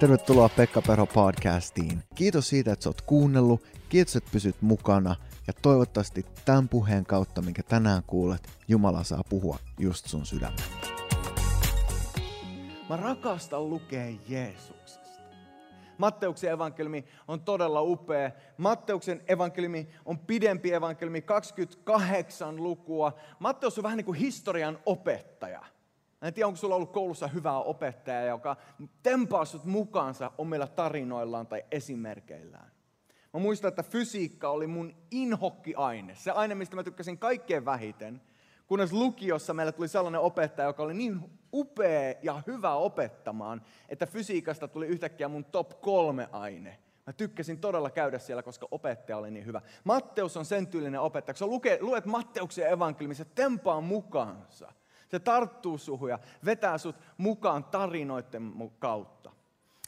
Tervetuloa Pekka Perho podcastiin. Kiitos siitä, että sä oot kuunnellut, kiitos, että pysyt mukana ja toivottavasti tämän puheen kautta, minkä tänään kuulet, Jumala saa puhua just sun sydämeen. Mä rakastan lukea Jeesuksesta. Matteuksen evankeliumi on todella upea. Matteuksen evankeliumi on pidempi evankeliumi, 28 lukua. Matteus on vähän niin kuin historian opettaja. Mä en tiedä, onko sulla ollut koulussa hyvä opettaja, joka tempaa sut mukaansa omilla tarinoillaan tai esimerkeillään. Mä muistan, että fysiikka oli mun inhokkiaine. Se aine, mistä mä tykkäsin kaikkein vähiten. Kunnes lukiossa meillä tuli sellainen opettaja, joka oli niin upea ja hyvä opettamaan, että fysiikasta tuli yhtäkkiä mun top kolme aine. Mä tykkäsin todella käydä siellä, koska opettaja oli niin hyvä. Matteus on sen tyylinen opettaja. Kun sä luet Matteuksen evankeliumissa, tempaa mukaansa. Se tarttuu suhun ja vetää sut mukaan tarinoiden kautta.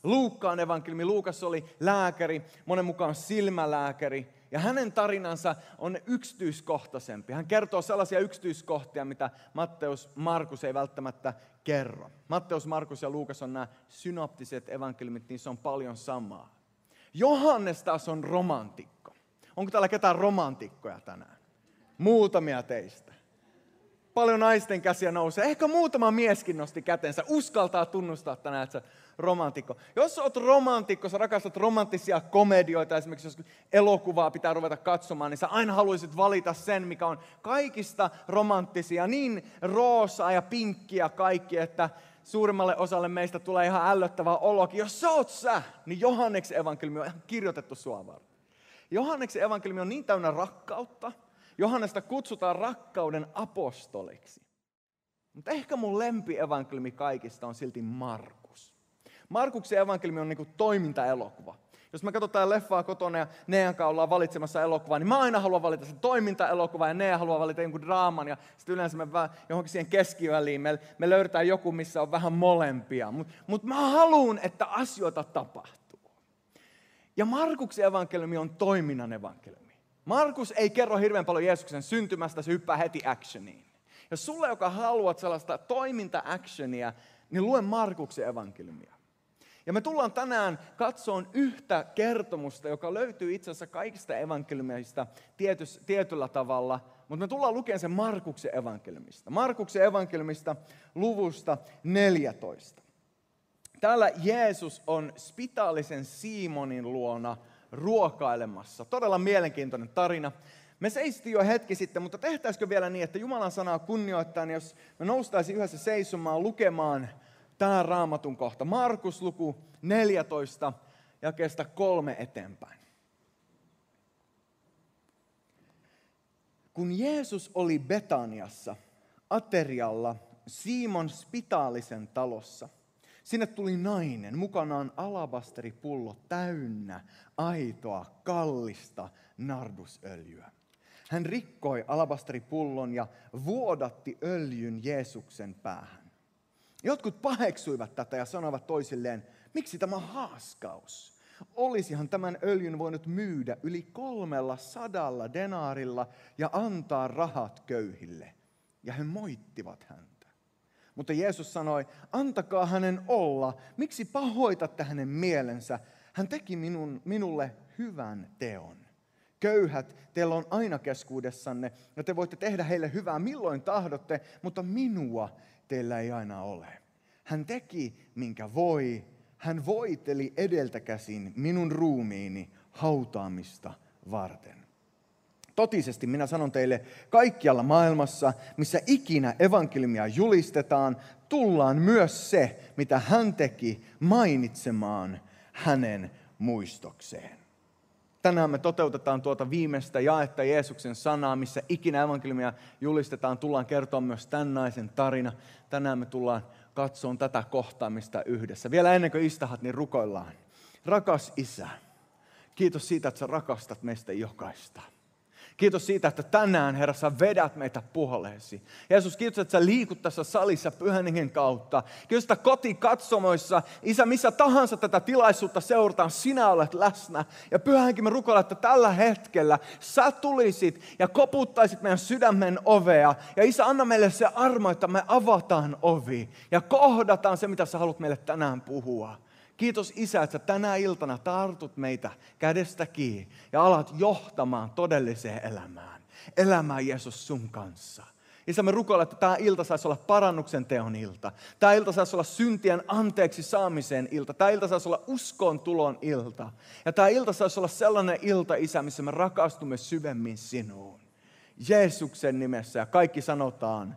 Luukkaan evankeliumi. Luukas oli lääkäri, monen mukaan silmälääkäri. Ja hänen tarinansa on yksityiskohtaisempi. Hän kertoo sellaisia yksityiskohtia, mitä Matteus Markus ei välttämättä kerro. Matteus, Markus ja Luukas on nämä synoptiset evankeliumit, niissä on paljon samaa. Johannes taas on romantikko. Onko täällä ketään romantikkoja tänään? Muutamia teistä paljon naisten käsiä nousee. Ehkä muutama mieskin nosti kätensä. Uskaltaa tunnustaa tänään, että sä romantikko. Jos oot romantikko, sä rakastat romanttisia komedioita, esimerkiksi jos elokuvaa pitää ruveta katsomaan, niin sä aina haluaisit valita sen, mikä on kaikista romanttisia, niin roosaa ja pinkkiä kaikki, että suurimmalle osalle meistä tulee ihan ällöttävää olokin. Jos sä oot sä, niin Johanneksen evankeliumi on ihan kirjoitettu sua varten. Johanneksen evankeliumi on niin täynnä rakkautta, Johannesta kutsutaan rakkauden apostoliksi. Mutta ehkä mun lempievankeliumi kaikista on silti Markus. Markuksen evankeliumi on niinku toimintaelokuva. Jos me katsotaan leffaa kotona ja Nean kanssa ollaan valitsemassa elokuvaa, niin mä aina haluan valita sen toimintaelokuvan ja Nea haluaa valita jonkun draaman ja sitten yleensä me vähän johonkin siihen keskiväliin me, me löydetään joku, missä on vähän molempia. Mutta mut mä haluan, että asioita tapahtuu. Ja Markuksen evankeliumi on toiminnan evankeliumi. Markus ei kerro hirveän paljon Jeesuksen syntymästä, se hyppää heti actioniin. Jos sulle, joka haluat sellaista toiminta-actionia, niin lue Markuksen evankeliumia. Ja me tullaan tänään katsoon yhtä kertomusta, joka löytyy itse asiassa kaikista evankeliumista tietys, tietyllä tavalla, mutta me tullaan lukemaan sen Markuksen evankeliumista. Markuksen evankeliumista luvusta 14. Täällä Jeesus on spitaalisen Simonin luona – ruokailemassa. Todella mielenkiintoinen tarina. Me seistiin jo hetki sitten, mutta tehtäisikö vielä niin, että Jumalan sanaa kunnioittain, jos me noustaisiin yhdessä seisomaan lukemaan tämä raamatun kohta. Markus luku 14, kestä kolme eteenpäin. Kun Jeesus oli Betaniassa, aterialla, Simon Spitaalisen talossa – Sinne tuli nainen, mukanaan alabasteripullo täynnä aitoa, kallista nardusöljyä. Hän rikkoi alabasteripullon ja vuodatti öljyn Jeesuksen päähän. Jotkut paheksuivat tätä ja sanoivat toisilleen, miksi tämä haaskaus? Olisihan tämän öljyn voinut myydä yli kolmella sadalla denaarilla ja antaa rahat köyhille. Ja he moittivat häntä. Mutta Jeesus sanoi, antakaa hänen olla. Miksi pahoitatte hänen mielensä? Hän teki minun, minulle hyvän teon. Köyhät, teillä on aina keskuudessanne, ja te voitte tehdä heille hyvää milloin tahdotte, mutta minua teillä ei aina ole. Hän teki, minkä voi. Hän voiteli edeltäkäsin minun ruumiini hautaamista varten. Totisesti minä sanon teille, kaikkialla maailmassa, missä ikinä evankeliumia julistetaan, tullaan myös se, mitä hän teki, mainitsemaan hänen muistokseen. Tänään me toteutetaan tuota viimeistä jaetta Jeesuksen sanaa, missä ikinä evankeliumia julistetaan. Tullaan kertoa myös tämän naisen tarina. Tänään me tullaan katsomaan tätä kohtaamista yhdessä. Vielä ennen kuin istahat, niin rukoillaan. Rakas Isä, kiitos siitä, että sä rakastat meistä jokaista. Kiitos siitä, että tänään, Herra, sä vedät meitä puoleesi. Jeesus, kiitos, että sä liikut tässä salissa pyhän hengen kautta. Kiitos, että kotikatsomoissa, Isä, missä tahansa tätä tilaisuutta seurataan, sinä olet läsnä. Ja pyhänkin me rukoillaan, että tällä hetkellä sä tulisit ja koputtaisit meidän sydämen ovea. Ja Isä, anna meille se armo, että me avataan ovi ja kohdataan se, mitä sä haluat meille tänään puhua. Kiitos Isä, että tänä iltana tartut meitä kädestä kiinni ja alat johtamaan todelliseen elämään. Elämään Jeesus sun kanssa. Isä, me rukoilemme, että tämä ilta saisi olla parannuksen teon ilta. Tämä ilta saisi olla syntien anteeksi saamisen ilta. Tämä ilta saisi olla uskon tulon ilta. Ja tämä ilta saisi olla sellainen ilta, Isä, missä me rakastumme syvemmin sinuun. Jeesuksen nimessä ja kaikki sanotaan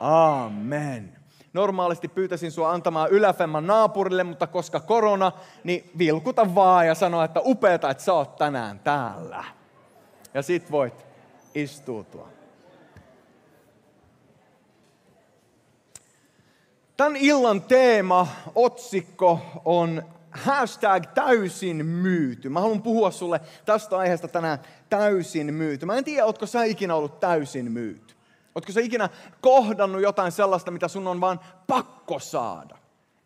Amen. Normaalisti pyytäisin sinua antamaan yläfemman naapurille, mutta koska korona, niin vilkuta vaan ja sano, että upeeta, että sä oot tänään täällä. Ja sit voit istuutua. Tämän illan teema, otsikko on hashtag täysin myyty. Mä haluan puhua sulle tästä aiheesta tänään täysin myyty. Mä en tiedä, ootko sä ikinä ollut täysin myyty. Ootko sä ikinä kohdannut jotain sellaista, mitä sun on vaan pakko saada?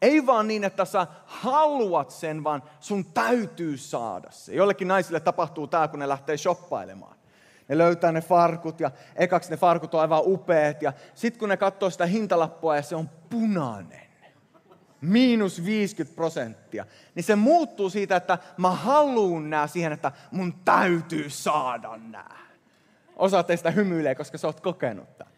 Ei vaan niin, että sä haluat sen, vaan sun täytyy saada se. Jollekin naisille tapahtuu tämä, kun ne lähtee shoppailemaan. Ne löytää ne farkut ja ekaksi ne farkut on aivan upeat ja sitten kun ne katsoo sitä hintalappua ja se on punainen, miinus 50 prosenttia, niin se muuttuu siitä, että mä haluun nää siihen, että mun täytyy saada nää. Osa teistä hymyilee, koska sä oot kokenut tämän.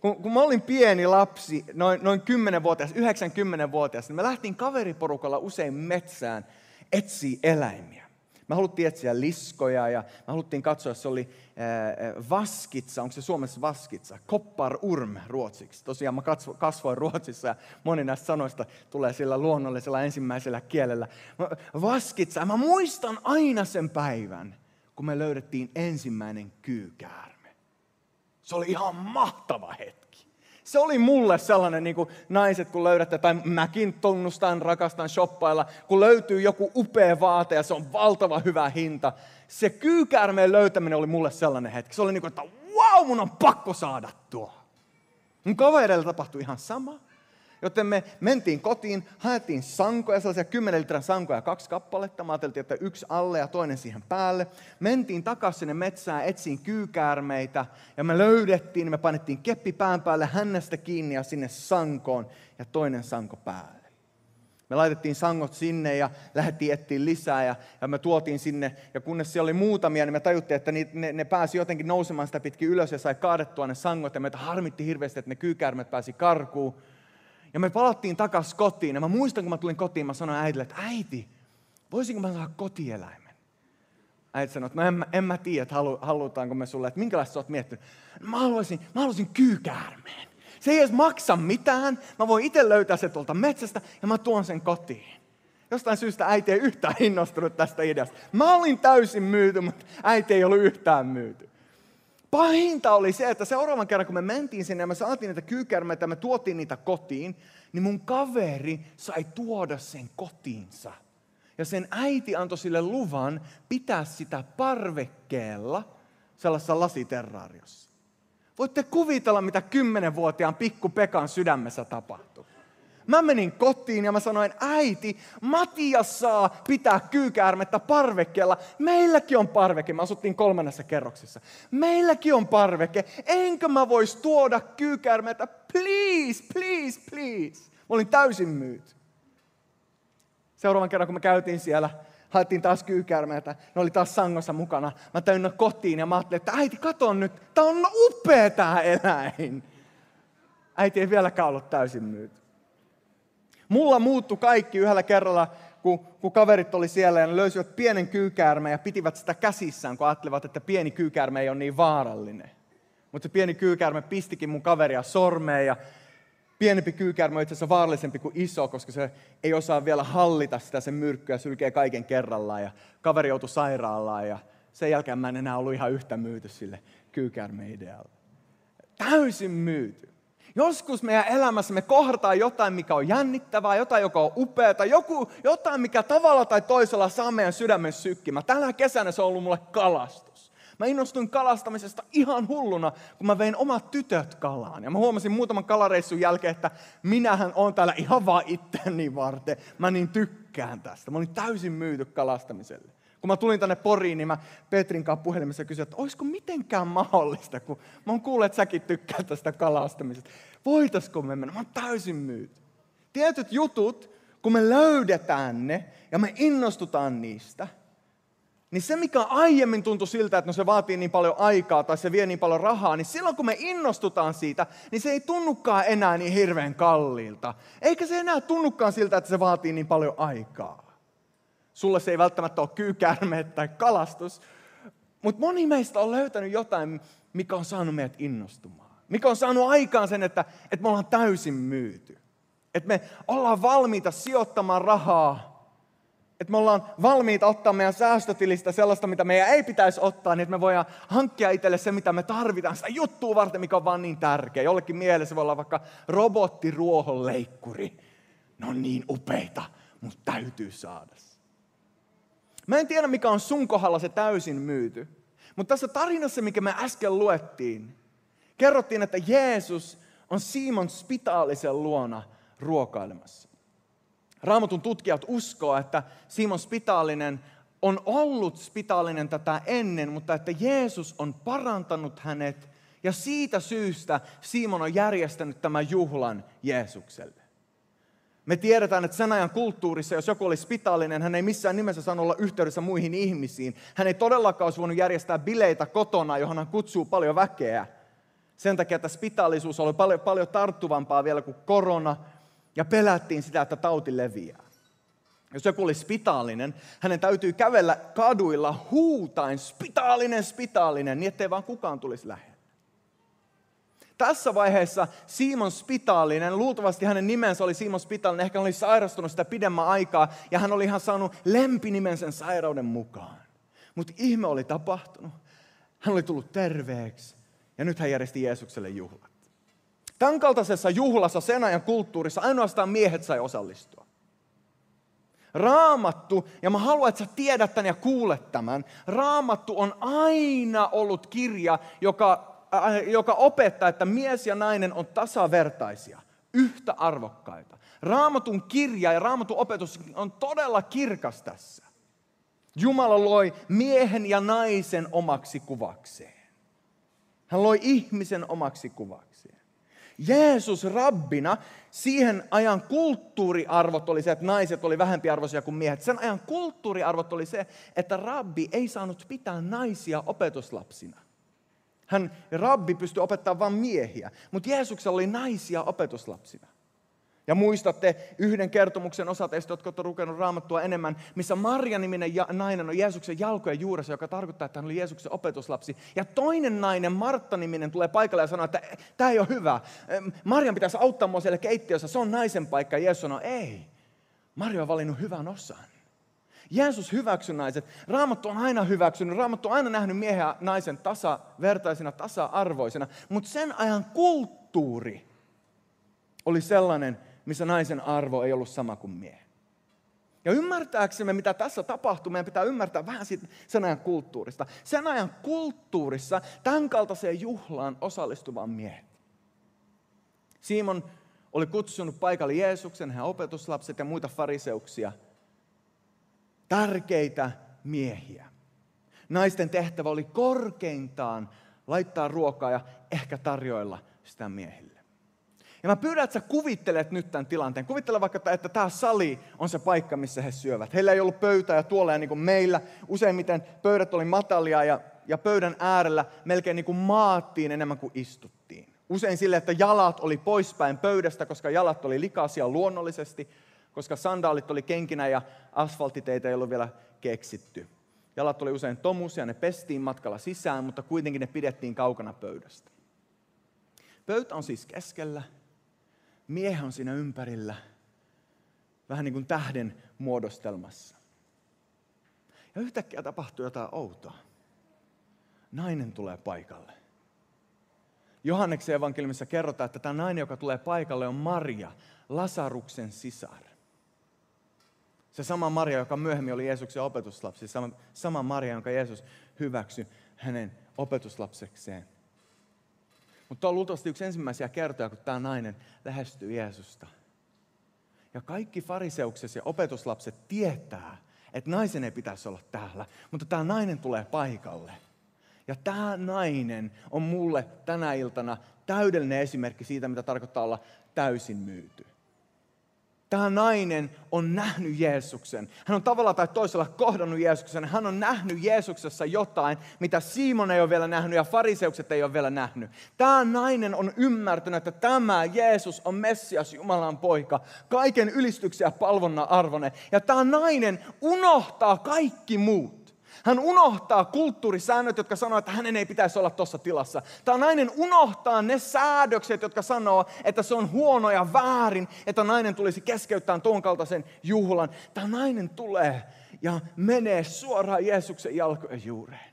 Kun, kun mä olin pieni lapsi, noin, noin 10-vuotias, 90-vuotias, niin me lähtiin kaveriporukalla usein metsään etsiä eläimiä. Me haluttiin etsiä liskoja ja me haluttiin katsoa, se oli äh, vaskitsa, onko se Suomessa vaskitsa, koppar urm ruotsiksi. Tosiaan mä kasvoin Ruotsissa ja moni näistä sanoista tulee sillä luonnollisella ensimmäisellä kielellä. Vaskitsa, mä muistan aina sen päivän, kun me löydettiin ensimmäinen kyykäärme. Se oli ihan mahtava hetki. Se oli mulle sellainen, niin kuin naiset kun löydätte, tai mäkin tunnustan, rakastan shoppailla, kun löytyy joku upea vaate ja se on valtava hyvä hinta. Se kyykäärmeen löytäminen oli mulle sellainen hetki. Se oli niin kuin, että wow, mun on pakko saada tuo. Mun kavereilla tapahtui ihan sama. Joten me mentiin kotiin, haettiin sankoja, sellaisia 10 litran sankoja, kaksi kappaletta. Mä ajattelin, että yksi alle ja toinen siihen päälle. Mentiin takaisin sinne metsään, etsiin kyykäärmeitä ja me löydettiin, me painettiin keppi pään päälle, hännästä kiinni ja sinne sankoon ja toinen sanko päälle. Me laitettiin sangot sinne ja lähdettiin etsiä lisää ja, ja me tuotiin sinne. Ja kunnes siellä oli muutamia, niin me tajuttiin, että ne, ne, ne pääsi jotenkin nousemaan sitä pitkin ylös ja sai kaadettua ne sangot. Ja meitä harmitti hirveästi, että ne kyykärmet pääsi karkuun. Ja me palattiin takaisin kotiin. Ja mä muistan, kun mä tulin kotiin, mä sanoin äidille, että äiti, voisinko mä saada kotieläimen? Äiti sanoi, että no en, mä, en mä tiedä, että halu, halutaanko me sulle, että minkälaista sä oot miettinyt. No, mä haluaisin, mä haluaisin kyykäärmeen. Se ei edes maksa mitään. Mä voin itse löytää se tuolta metsästä ja mä tuon sen kotiin. Jostain syystä äiti ei yhtään innostunut tästä ideasta. Mä olin täysin myyty, mutta äiti ei ollut yhtään myyty. Pahinta oli se, että seuraavan kerran kun me mentiin sinne ja me saatiin niitä kyykärmeitä me tuotiin niitä kotiin, niin mun kaveri sai tuoda sen kotiinsa. Ja sen äiti antoi sille luvan pitää sitä parvekkeella sellaisessa lasiterraariossa. Voitte kuvitella, mitä kymmenenvuotiaan pikku Pekan sydämessä tapahtuu. Mä menin kotiin ja mä sanoin, äiti, Matias saa pitää kyykäärmettä parvekkeella. Meilläkin on parveke. Me asuttiin kolmannessa kerroksessa. Meilläkin on parveke. Enkö mä vois tuoda kyykäärmettä? Please, please, please. Mä olin täysin myyt. Seuraavan kerran, kun me käytiin siellä, haettiin taas kyykäärmeitä. Ne oli taas sangossa mukana. Mä täynnä kotiin ja mä ajattelin, että äiti, kato nyt. Tää on upea tää eläin. Äiti ei vieläkään ollut täysin myyt. Mulla muuttui kaikki yhdellä kerralla, kun, kun kaverit oli siellä ja ne löysivät pienen kyykäärmeen ja pitivät sitä käsissään, kun ajattelivat, että pieni kyykäärme ei ole niin vaarallinen. Mutta se pieni kyykäärme pistikin mun kaveria sormeen ja pienempi kyykäärme on itse asiassa vaarallisempi kuin iso, koska se ei osaa vielä hallita sitä sen myrkkyä, sylkee kaiken kerrallaan ja kaveri joutui sairaalaan ja sen jälkeen mä en enää ollut ihan yhtä myyty sille kyykäärme-idealle. Täysin myyty. Joskus meidän elämässä me kohdataan jotain, mikä on jännittävää, jotain, joka on upeaa, joku, jotain, mikä tavalla tai toisella saa meidän sydämen sykkimään. Tällä kesänä se on ollut mulle kalastus. Mä innostuin kalastamisesta ihan hulluna, kun mä vein omat tytöt kalaan. Ja mä huomasin muutaman kalareissun jälkeen, että minähän on täällä ihan vaan itteni varten. Mä niin tykkään tästä. Mä olin täysin myyty kalastamiselle. Kun mä tulin tänne Poriin, niin mä Petrin kanssa puhelimessa kysyin, että olisiko mitenkään mahdollista, kun mä oon kuullut, että säkin tykkäät tästä kalastamisesta. Voitaisko me mennä? Mä oon täysin myyty. Tietyt jutut, kun me löydetään ne ja me innostutaan niistä, niin se mikä aiemmin tuntui siltä, että no se vaatii niin paljon aikaa tai se vie niin paljon rahaa, niin silloin kun me innostutaan siitä, niin se ei tunnukaan enää niin hirveän kalliilta. Eikä se enää tunnukaan siltä, että se vaatii niin paljon aikaa. Sulle se ei välttämättä ole kyykärme tai kalastus, mutta moni meistä on löytänyt jotain, mikä on saanut meidät innostumaan. Mikä on saanut aikaan sen, että, että me ollaan täysin myyty. Että me ollaan valmiita sijoittamaan rahaa. Että me ollaan valmiita ottaa meidän säästötilistä sellaista, mitä meidän ei pitäisi ottaa, niin että me voidaan hankkia itselle se, mitä me tarvitaan, sitä juttua varten, mikä on vaan niin tärkeä. Jollekin mielessä voi olla vaikka robottiruohonleikkuri. Ne on niin upeita, mutta täytyy saada Mä en tiedä, mikä on sun kohdalla se täysin myyty. Mutta tässä tarinassa, mikä me äsken luettiin, kerrottiin, että Jeesus on Simon Spitaalisen luona ruokailemassa. Raamatun tutkijat uskoo, että Simon Spitaalinen on ollut spitaalinen tätä ennen, mutta että Jeesus on parantanut hänet ja siitä syystä Simon on järjestänyt tämän juhlan Jeesukselle. Me tiedetään, että sen ajan kulttuurissa, jos joku oli spitaalinen, hän ei missään nimessä saanut olla yhteydessä muihin ihmisiin. Hän ei todellakaan olisi voinut järjestää bileitä kotona, johon hän kutsuu paljon väkeä. Sen takia, että spitaalisuus oli paljon, paljon tarttuvampaa vielä kuin korona, ja pelättiin sitä, että tauti leviää. Jos joku oli spitaalinen, hänen täytyy kävellä kaduilla huutain, spitaalinen, spitaalinen, niin ettei vaan kukaan tulisi lähelle. Tässä vaiheessa Simon Spitaalinen, luultavasti hänen nimensä oli Simon Spitaalinen, ehkä hän oli sairastunut sitä pidemmän aikaa, ja hän oli ihan saanut lempinimen sen sairauden mukaan. Mutta ihme oli tapahtunut. Hän oli tullut terveeksi, ja nyt hän järjesti Jeesukselle juhlat. Tämän kaltaisessa juhlassa sen ajan kulttuurissa ainoastaan miehet sai osallistua. Raamattu, ja mä haluan, että sä tiedät tämän ja kuulet tämän. Raamattu on aina ollut kirja, joka, joka opettaa, että mies ja nainen on tasavertaisia, yhtä arvokkaita. Raamatun kirja ja raamatun opetus on todella kirkas tässä. Jumala loi miehen ja naisen omaksi kuvakseen. Hän loi ihmisen omaksi kuvakseen. Jeesus rabbina, siihen ajan kulttuuriarvot oli se, että naiset oli vähempiarvoisia kuin miehet. Sen ajan kulttuuriarvot oli se, että rabbi ei saanut pitää naisia opetuslapsina. Hän, rabbi pystyi opettamaan vain miehiä, mutta Jeesuksella oli naisia opetuslapsina. Ja muistatte yhden kertomuksen osa teistä, jotka olette lukenut raamattua enemmän, missä Marja-niminen nainen on Jeesuksen jalkojen juuressa, joka tarkoittaa, että hän oli Jeesuksen opetuslapsi. Ja toinen nainen, Martta-niminen, tulee paikalle ja sanoo, että tämä ei ole hyvä. Marjan pitäisi auttaa mua siellä keittiössä, se on naisen paikka. Ja Jeesus sanoo, ei. Marja on valinnut hyvän osan. Jeesus hyväksyi naiset. Raamattu on aina hyväksynyt. Raamattu on aina nähnyt miehen ja naisen tasavertaisina, tasa-arvoisina. Mutta sen ajan kulttuuri oli sellainen, missä naisen arvo ei ollut sama kuin miehen. Ja ymmärtääksemme, mitä tässä tapahtuu, meidän pitää ymmärtää vähän siitä sen ajan kulttuurista. Sen ajan kulttuurissa tämän kaltaiseen juhlaan osallistuvan miehet. Simon oli kutsunut paikalle Jeesuksen, hän opetuslapset ja muita fariseuksia. Tärkeitä miehiä. Naisten tehtävä oli korkeintaan laittaa ruokaa ja ehkä tarjoilla sitä miehille. Ja mä pyydän, että sä kuvittelet nyt tämän tilanteen. Kuvittele vaikka, että tämä sali on se paikka, missä he syövät. Heillä ei ollut pöytää ja tuoleja niin kuin meillä. Useimmiten pöydät oli matalia ja, ja pöydän äärellä melkein niin kuin maattiin enemmän kuin istuttiin. Usein sille, että jalat oli poispäin pöydästä, koska jalat oli likaisia luonnollisesti, koska sandaalit oli kenkinä ja asfaltiteitä ei ollut vielä keksitty. Jalat oli usein tomusia, ne pestiin matkalla sisään, mutta kuitenkin ne pidettiin kaukana pöydästä. Pöytä on siis keskellä Miehe on siinä ympärillä, vähän niin kuin tähden muodostelmassa. Ja yhtäkkiä tapahtuu jotain outoa. Nainen tulee paikalle. Johanneksen evankeliumissa kerrotaan, että tämä nainen, joka tulee paikalle, on Maria, Lasaruksen sisar. Se sama Maria, joka myöhemmin oli Jeesuksen opetuslapsi, sama, sama Maria, jonka Jeesus hyväksyi hänen opetuslapsekseen. Mutta on luultavasti yksi ensimmäisiä kertoja, kun tämä nainen lähestyy Jeesusta. Ja kaikki fariseukset ja opetuslapset tietää, että naisen ei pitäisi olla täällä, mutta tämä nainen tulee paikalle. Ja tämä nainen on mulle tänä iltana täydellinen esimerkki siitä, mitä tarkoittaa olla täysin myyty. Tämä nainen on nähnyt Jeesuksen. Hän on tavalla tai toisella kohdannut Jeesuksen. Hän on nähnyt Jeesuksessa jotain, mitä Simon ei ole vielä nähnyt ja fariseukset ei ole vielä nähnyt. Tämä nainen on ymmärtänyt, että tämä Jeesus on Messias, Jumalan poika, kaiken ylistyksen ja palvonnan. Ja tämä nainen unohtaa kaikki muut. Hän unohtaa kulttuurisäännöt, jotka sanoo, että hänen ei pitäisi olla tuossa tilassa. Tämä nainen unohtaa ne säädökset, jotka sanoo, että se on huono ja väärin, että nainen tulisi keskeyttää tuon kaltaisen juhlan. Tämä nainen tulee ja menee suoraan Jeesuksen jalkojen juureen.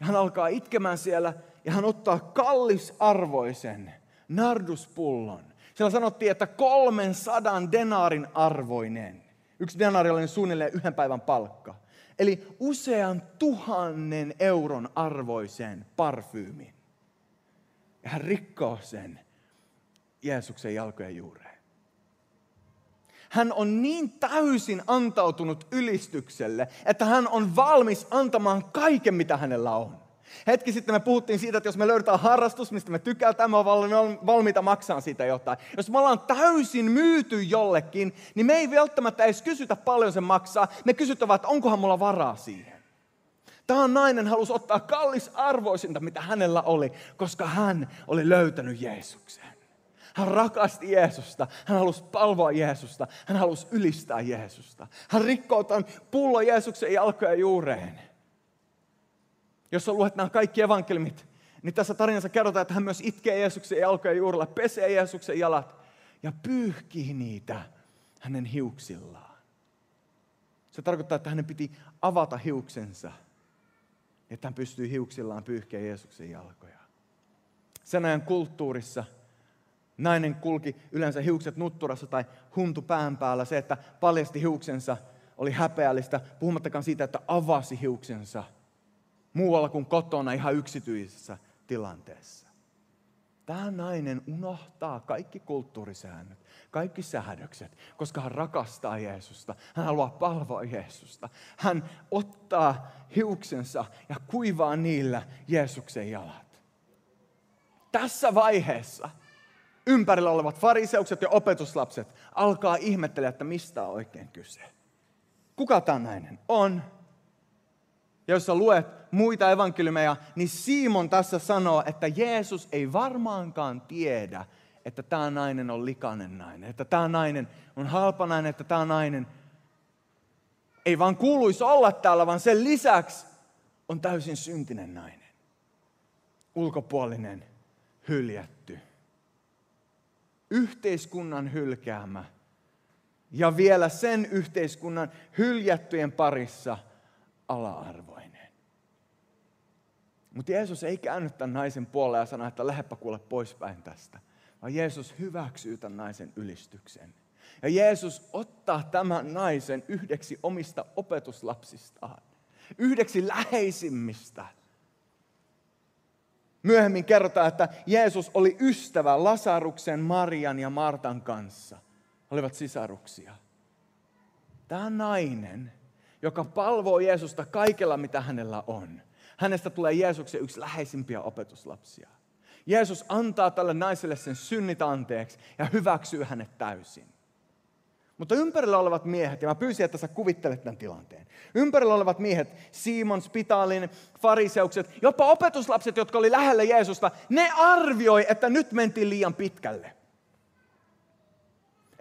Hän alkaa itkemään siellä ja hän ottaa kallisarvoisen narduspullon. Siellä sanottiin, että 300 denaarin arvoinen. Yksi denari oli suunnilleen yhden päivän palkka. Eli usean tuhannen euron arvoisen parfyymin. Ja hän rikkoo sen Jeesuksen jalkojen juureen. Hän on niin täysin antautunut ylistykselle, että hän on valmis antamaan kaiken, mitä hänellä on. Hetki sitten me puhuttiin siitä, että jos me löydetään harrastus, mistä me tykätään, me ollaan valmiita maksaa siitä jotain. Jos me ollaan täysin myyty jollekin, niin me ei välttämättä edes kysytä paljon se maksaa. Me kysytään että onkohan mulla varaa siihen. Tämä nainen halusi ottaa kallis arvoisinta, mitä hänellä oli, koska hän oli löytänyt Jeesuksen. Hän rakasti Jeesusta. Hän halusi palvoa Jeesusta. Hän halusi ylistää Jeesusta. Hän rikkoo tämän pullon Jeesuksen jalkojen juureen jos sä luet nämä kaikki evankelmit, niin tässä tarinassa kerrotaan, että hän myös itkee Jeesuksen jalkojen juurella, pesee Jeesuksen jalat ja pyyhkii niitä hänen hiuksillaan. Se tarkoittaa, että hänen piti avata hiuksensa, että hän pystyy hiuksillaan pyyhkeä Jeesuksen jalkoja. Sen ajan kulttuurissa nainen kulki yleensä hiukset nutturassa tai huntu pään päällä. Se, että paljasti hiuksensa, oli häpeällistä, puhumattakaan siitä, että avasi hiuksensa – muualla kuin kotona ihan yksityisessä tilanteessa. Tämä nainen unohtaa kaikki kulttuurisäännöt, kaikki säädökset, koska hän rakastaa Jeesusta. Hän haluaa palvoa Jeesusta. Hän ottaa hiuksensa ja kuivaa niillä Jeesuksen jalat. Tässä vaiheessa ympärillä olevat fariseukset ja opetuslapset alkaa ihmettelemään, että mistä on oikein kyse. Kuka tämä nainen on? Ja jos sä luet muita evankeliumeja, niin Simon tässä sanoo, että Jeesus ei varmaankaan tiedä, että tämä nainen on likainen nainen. Että tämä nainen on halpa nainen, että tämä nainen ei vaan kuuluisi olla täällä, vaan sen lisäksi on täysin syntinen nainen. Ulkopuolinen, hyljätty. Yhteiskunnan hylkäämä. Ja vielä sen yhteiskunnan hyljättyjen parissa ala-arvo. Mutta Jeesus ei käynyt tämän naisen puolelle ja sanoi, että lähdepä kuule poispäin tästä. Vaan Jeesus hyväksyy tämän naisen ylistyksen. Ja Jeesus ottaa tämän naisen yhdeksi omista opetuslapsistaan. Yhdeksi läheisimmistä. Myöhemmin kerrotaan, että Jeesus oli ystävä Lasaruksen, Marian ja Martan kanssa. Olivat sisaruksia. Tämä nainen, joka palvoo Jeesusta kaikella, mitä hänellä on – hänestä tulee Jeesuksen yksi läheisimpiä opetuslapsia. Jeesus antaa tälle naiselle sen synnit anteeksi ja hyväksyy hänet täysin. Mutta ympärillä olevat miehet, ja mä pyysin, että sä kuvittelet tämän tilanteen. Ympärillä olevat miehet, Simon, Spitalin, fariseukset, jopa opetuslapset, jotka oli lähellä Jeesusta, ne arvioi, että nyt mentiin liian pitkälle.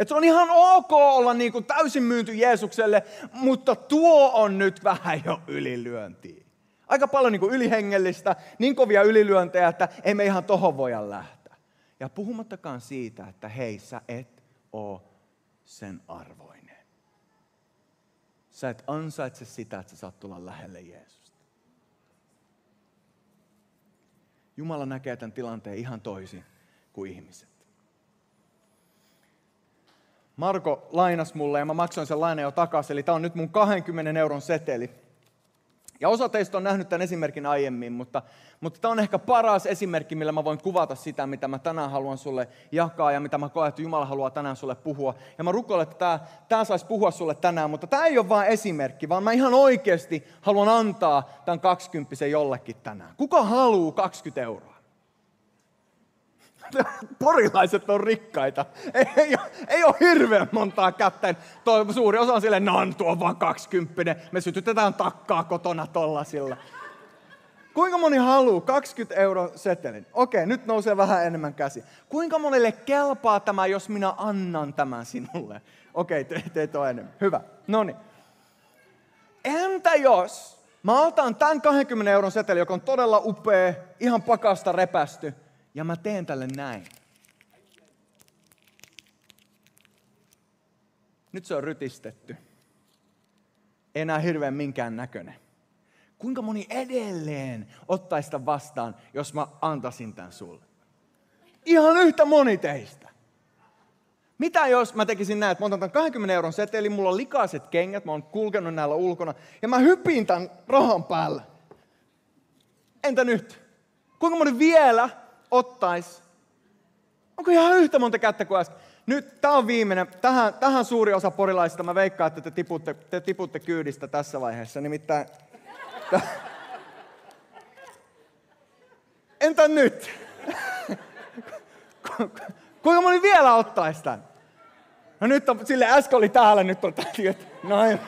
Että se on ihan ok olla niin kuin täysin myynty Jeesukselle, mutta tuo on nyt vähän jo ylilyöntiä. Aika paljon niin kuin ylihengellistä, niin kovia ylilyöntejä, että ei me ihan tohon voida lähteä. Ja puhumattakaan siitä, että hei, sä et ole sen arvoinen. Sä et ansaitse sitä, että sä saat tulla lähelle Jeesusta. Jumala näkee tämän tilanteen ihan toisin kuin ihmiset. Marko lainas mulle ja mä maksoin sen lainan jo takaisin, eli tämä on nyt mun 20 euron seteli. Ja osa teistä on nähnyt tämän esimerkin aiemmin, mutta, mutta tämä on ehkä paras esimerkki, millä mä voin kuvata sitä, mitä mä tänään haluan sulle jakaa ja mitä mä koen, että Jumala haluaa tänään sulle puhua. Ja mä rukoilen, että tämä, tämä saisi puhua sulle tänään, mutta tämä ei ole vain esimerkki, vaan mä ihan oikeasti haluan antaa tämän 20 jollekin tänään. Kuka haluaa 20 euroa? Porilaiset on rikkaita. Ei, ei, ei ole hirveän montaa kättä. Tuo suuri osa on silleen, no tuo vaan 20. Me sytytetään takkaa kotona tollasilla. Kuinka moni haluaa 20 euro setelin? Okei, nyt nousee vähän enemmän käsi. Kuinka monelle kelpaa tämä, jos minä annan tämän sinulle? Okei, te, teet on enemmän. Hyvä. No niin. Entä jos mä otan tämän 20 euron seteli, joka on todella upea, ihan pakasta repästy, ja mä teen tälle näin. Nyt se on rytistetty. Enää hirveän minkään näköinen. Kuinka moni edelleen ottaisi sitä vastaan, jos mä antaisin tämän sulle? Ihan yhtä moni teistä. Mitä jos mä tekisin näin, että mä otan tämän 20 euron seteli, mulla on likaiset kengät, mä oon kulkenut näillä ulkona, ja mä hypin tämän rahan päällä. Entä nyt? Kuinka moni vielä ottaisi? Onko ihan yhtä monta kättä kuin äsken? Nyt tämä on viimeinen. Tähän, tähän suuri osa porilaisista. Mä veikkaan, että te tiputte, te tiputte kyydistä tässä vaiheessa. Nimittäin... Entä nyt? Kuinka moni vielä ottaisi tämän? No nyt on, sille äsken oli täällä, nyt on täällä, no eh,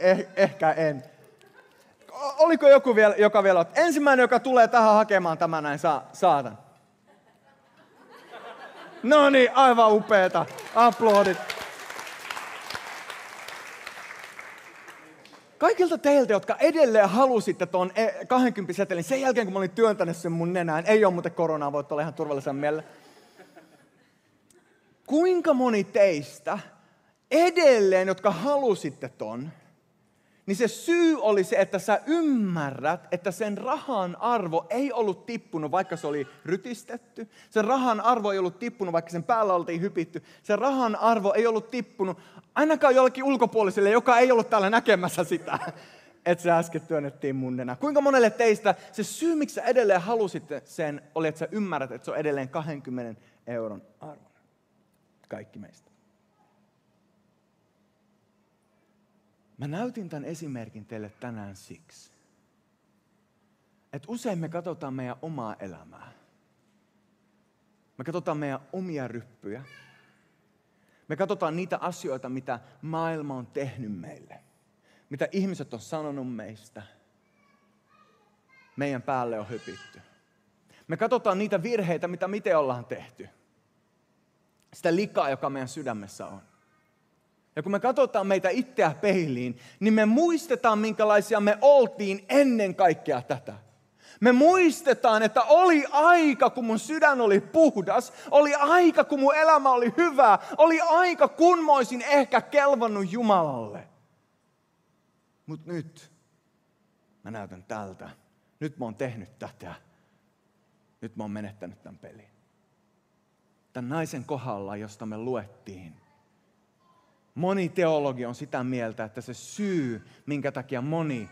eh, ehkä en. Oliko joku vielä, joka vielä otti? Ensimmäinen, joka tulee tähän hakemaan tämän näin, saa, saatan. No niin, aivan upeeta. Aplodit. Kaikilta teiltä, jotka edelleen halusitte tuon 20 setelin, sen jälkeen kun mä olin työntänyt sen mun nenään, ei ole muuten koronaa, voit olla ihan turvallisen mielellä. Kuinka moni teistä edelleen, jotka halusitte ton, niin se syy oli se, että sä ymmärrät, että sen rahan arvo ei ollut tippunut, vaikka se oli rytistetty. Sen rahan arvo ei ollut tippunut, vaikka sen päällä oltiin hypitty. Sen rahan arvo ei ollut tippunut ainakaan jollekin ulkopuoliselle, joka ei ollut täällä näkemässä sitä, että se äsken työnnettiin mun nenä. Kuinka monelle teistä se syy, miksi sä edelleen halusitte sen, oli, että sä ymmärrät, että se on edelleen 20 euron arvo. Kaikki meistä. Mä näytin tämän esimerkin teille tänään siksi, että usein me katsotaan meidän omaa elämää. Me katsotaan meidän omia ryppyjä. Me katsotaan niitä asioita, mitä maailma on tehnyt meille. Mitä ihmiset on sanonut meistä. Meidän päälle on hypitty. Me katsotaan niitä virheitä, mitä miten ollaan tehty. Sitä likaa, joka meidän sydämessä on. Ja kun me katsotaan meitä itseä peiliin, niin me muistetaan, minkälaisia me oltiin ennen kaikkea tätä. Me muistetaan, että oli aika, kun mun sydän oli puhdas, oli aika, kun mun elämä oli hyvä, oli aika, kun mä olisin ehkä kelvannut Jumalalle. Mutta nyt mä näytän tältä. Nyt mä oon tehnyt tätä. Nyt mä oon menettänyt tämän pelin. Tämän naisen kohdalla, josta me luettiin, Moni teologi on sitä mieltä, että se syy, minkä takia moni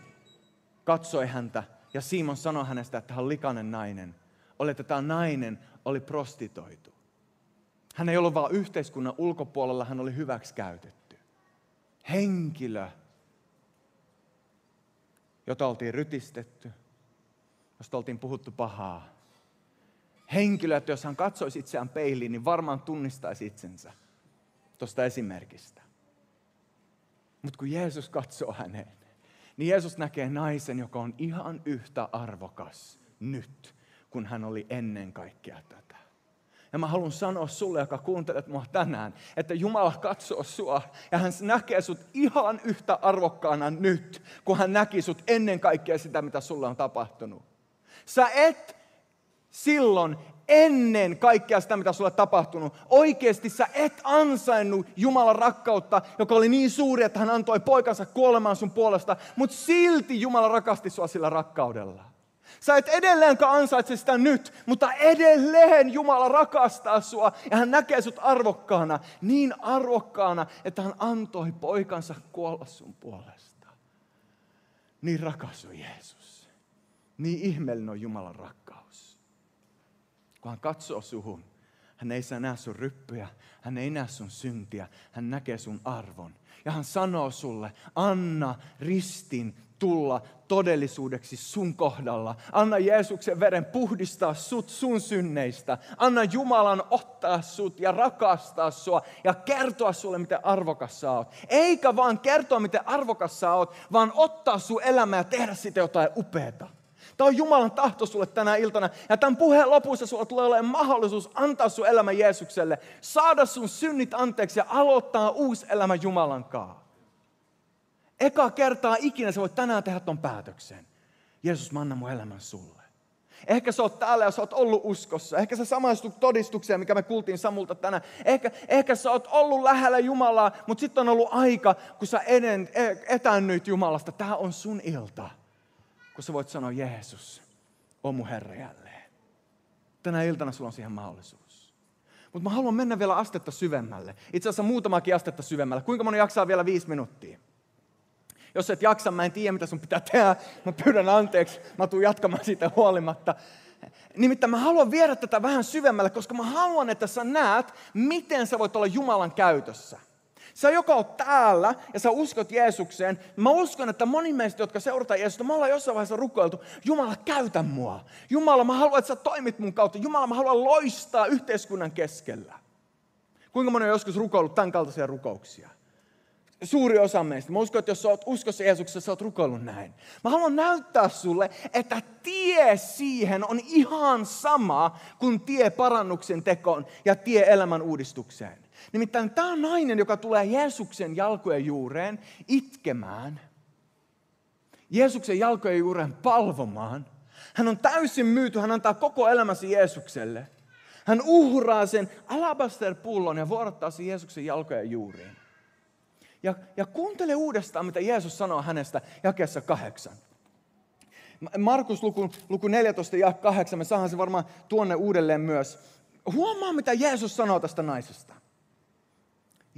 katsoi häntä ja Simon sanoi hänestä, että hän on likainen nainen, oli, että tämä nainen oli prostitoitu. Hän ei ollut vain yhteiskunnan ulkopuolella, hän oli hyväksi käytetty. Henkilö, jota oltiin rytistetty, josta oltiin puhuttu pahaa. Henkilö, että jos hän katsoisi itseään peiliin, niin varmaan tunnistaisi itsensä tuosta esimerkistä. Mutta kun Jeesus katsoo häneen, niin Jeesus näkee naisen, joka on ihan yhtä arvokas nyt, kun hän oli ennen kaikkea tätä. Ja mä haluan sanoa sulle, joka kuuntelet mua tänään, että Jumala katsoo sua ja hän näkee sut ihan yhtä arvokkaana nyt, kun hän näki sut ennen kaikkea sitä, mitä sulle on tapahtunut. Sä et silloin ennen kaikkea sitä, mitä sulle tapahtunut. Oikeasti sä et ansainnut Jumalan rakkautta, joka oli niin suuri, että hän antoi poikansa kuolemaan sun puolesta, mutta silti Jumala rakasti sua sillä rakkaudella. Sä et edelleenkään ansaitse sitä nyt, mutta edelleen Jumala rakastaa sua ja hän näkee sut arvokkaana, niin arvokkaana, että hän antoi poikansa kuolla sun puolesta. Niin rakas on Jeesus. Niin ihmeellinen on Jumalan rakkaus. Kun hän katsoo suhun, hän ei näe sun ryppyjä, hän ei näe sun syntiä, hän näkee sun arvon. Ja hän sanoo sulle, anna ristin tulla todellisuudeksi sun kohdalla. Anna Jeesuksen veren puhdistaa sut sun synneistä. Anna Jumalan ottaa sut ja rakastaa sua ja kertoa sulle, miten arvokas sä oot. Eikä vaan kertoa, miten arvokas sä oot, vaan ottaa sun elämä ja tehdä sitä jotain upeata. Tämä on Jumalan tahto sulle tänä iltana. Ja tämän puheen lopussa sulla tulee olemaan mahdollisuus antaa sun elämä Jeesukselle, saada sun synnit anteeksi ja aloittaa uusi elämä Jumalan kanssa. Eka kertaa ikinä sä voit tänään tehdä ton päätöksen. Jeesus, mä annan mun elämän sulle. Ehkä sä oot täällä ja sä oot ollut uskossa. Ehkä sä samaistut todistukseen, mikä me kuultiin Samulta tänään. Ehkä, ehkä sä oot ollut lähellä Jumalaa, mutta sitten on ollut aika, kun sä e- etännyt Jumalasta. Tämä on sun ilta, kun sä voit sanoa, Jeesus, on mun Herra jälleen. Tänä iltana sulla on siihen mahdollisuus. Mutta mä haluan mennä vielä astetta syvemmälle. Itse asiassa muutamakin astetta syvemmälle. Kuinka moni jaksaa vielä viisi minuuttia? Jos et jaksa, mä en tiedä mitä sun pitää tehdä. Mä pyydän anteeksi, mä tuun jatkamaan siitä huolimatta. Nimittäin mä haluan viedä tätä vähän syvemmälle, koska mä haluan, että sä näet, miten sä voit olla Jumalan käytössä. Sä joka on täällä ja sä uskot Jeesukseen, mä uskon, että moni meistä, jotka seurataan Jeesusta, me ollaan jossain vaiheessa rukoiltu, Jumala käytä mua. Jumala, mä haluan, että sä toimit mun kautta. Jumala, mä haluan loistaa yhteiskunnan keskellä. Kuinka moni on joskus rukoillut tämän kaltaisia rukouksia? suuri osa meistä. Mä uskon, että jos sä oot uskossa Jeesuksessa, sä oot rukoillut näin. Mä haluan näyttää sulle, että tie siihen on ihan sama kuin tie parannuksen tekoon ja tie elämän uudistukseen. Nimittäin tämä nainen, joka tulee Jeesuksen jalkojen juureen itkemään, Jeesuksen jalkojen juureen palvomaan, hän on täysin myyty, hän antaa koko elämänsä Jeesukselle. Hän uhraa sen alabaster-pullon ja vuorottaa sen Jeesuksen jalkojen juuriin. Ja, ja kuuntele uudestaan, mitä Jeesus sanoo hänestä jakeessa kahdeksan. Markus luku, luku 14 ja 8, me saadaan se varmaan tuonne uudelleen myös. Huomaa, mitä Jeesus sanoo tästä naisesta.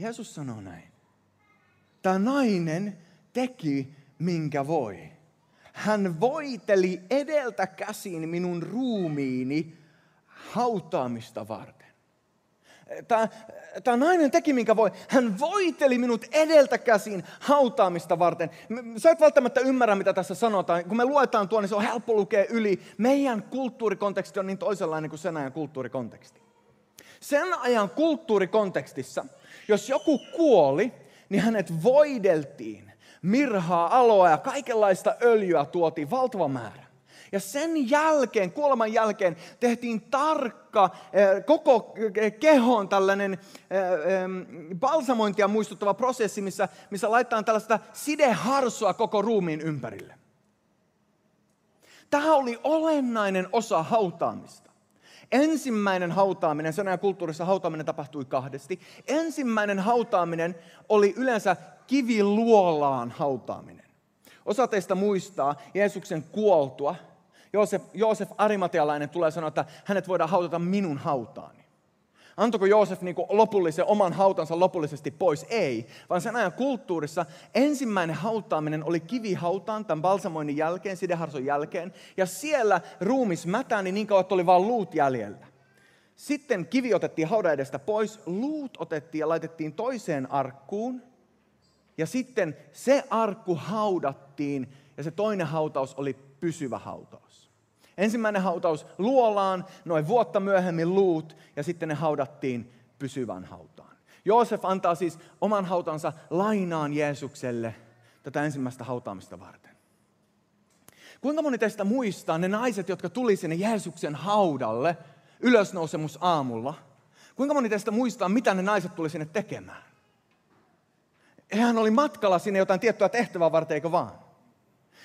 Jeesus sanoo näin. Tämä nainen teki, minkä voi. Hän voiteli edeltä käsin minun ruumiini hautaamista varten. Tämä, tämä nainen teki minkä voi. Hän voiteli minut edeltä käsin hautaamista varten. Sä et välttämättä ymmärrä, mitä tässä sanotaan. Kun me luetaan tuon, niin se on helppo lukea yli. Meidän kulttuurikonteksti on niin toisenlainen kuin sen ajan kulttuurikonteksti. Sen ajan kulttuurikontekstissa, jos joku kuoli, niin hänet voideltiin. Mirhaa, aloa ja kaikenlaista öljyä tuotiin valtava määrä. Ja sen jälkeen, kuoleman jälkeen, tehtiin tarkka, eh, koko kehon tällainen eh, balsamointia muistuttava prosessi, missä, missä laitetaan tällaista sideharsua koko ruumiin ympärille. Tämä oli olennainen osa hautaamista. Ensimmäinen hautaaminen, sen ajan kulttuurissa hautaaminen tapahtui kahdesti. Ensimmäinen hautaaminen oli yleensä kiviluolaan hautaaminen. Osa teistä muistaa Jeesuksen kuoltua – Joosef, Joosef Arimatealainen tulee sanoa, että hänet voidaan hautata minun hautaani. Antoiko Joosef niin lopullisen oman hautansa lopullisesti pois? Ei, vaan sen ajan kulttuurissa ensimmäinen hautaaminen oli kivihautaan tämän balsamoinnin jälkeen, sideharson jälkeen, ja siellä ruumis mätäni niin kauan, että oli vain luut jäljellä. Sitten kivi otettiin haudan edestä pois, luut otettiin ja laitettiin toiseen arkkuun, ja sitten se arkku haudattiin, ja se toinen hautaus oli pysyvä hautaus. Ensimmäinen hautaus luolaan, noin vuotta myöhemmin luut ja sitten ne haudattiin pysyvän hautaan. Joosef antaa siis oman hautansa lainaan Jeesukselle tätä ensimmäistä hautaamista varten. Kuinka moni teistä muistaa ne naiset, jotka tuli sinne Jeesuksen haudalle ylösnousemus aamulla? Kuinka moni teistä muistaa, mitä ne naiset tuli sinne tekemään? Hän oli matkalla sinne jotain tiettyä tehtävää varten, eikö vaan?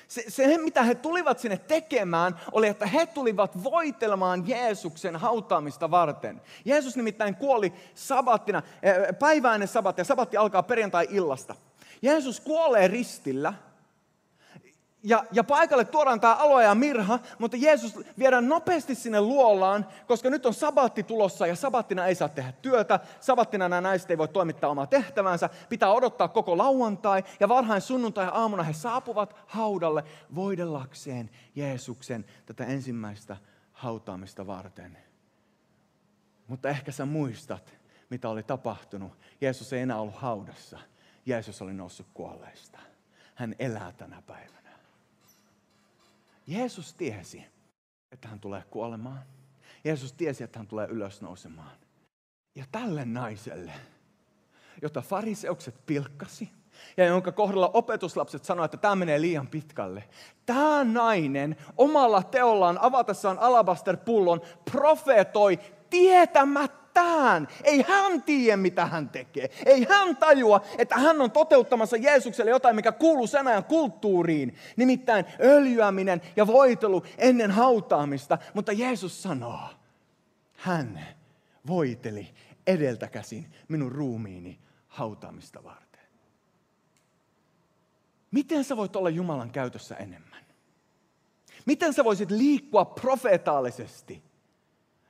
Se, se, mitä he tulivat sinne tekemään, oli, että he tulivat voitelemaan Jeesuksen hautaamista varten. Jeesus nimittäin kuoli sabattina, eh, päiväinen sabatti, ja sabatti alkaa perjantai-illasta. Jeesus kuolee ristillä, ja, ja paikalle tuodaan tämä aloe ja mirha, mutta Jeesus viedään nopeasti sinne luolaan, koska nyt on sabatti tulossa ja sabattina ei saa tehdä työtä. Sabattina nämä naiset ei voi toimittaa omaa tehtävänsä. Pitää odottaa koko lauantai ja varhain sunnuntai aamuna he saapuvat haudalle voidellakseen Jeesuksen tätä ensimmäistä hautaamista varten. Mutta ehkä sä muistat, mitä oli tapahtunut. Jeesus ei enää ollut haudassa. Jeesus oli noussut kuolleista. Hän elää tänä päivänä. Jeesus tiesi, että hän tulee kuolemaan. Jeesus tiesi, että hän tulee ylösnousemaan. Ja tälle naiselle, jota fariseukset pilkkasi, ja jonka kohdalla opetuslapset sanoivat, että tämä menee liian pitkälle. Tämä nainen omalla teollaan avatessaan alabaster-pullon profeetoi tietämättään. Ei hän tiedä, mitä hän tekee. Ei hän tajua, että hän on toteuttamassa Jeesukselle jotain, mikä kuuluu sen ajan kulttuuriin. Nimittäin öljyäminen ja voitelu ennen hautaamista. Mutta Jeesus sanoo, hän voiteli edeltäkäsin minun ruumiini hautaamista varten. Miten sä voit olla Jumalan käytössä enemmän? Miten sä voisit liikkua profeetaalisesti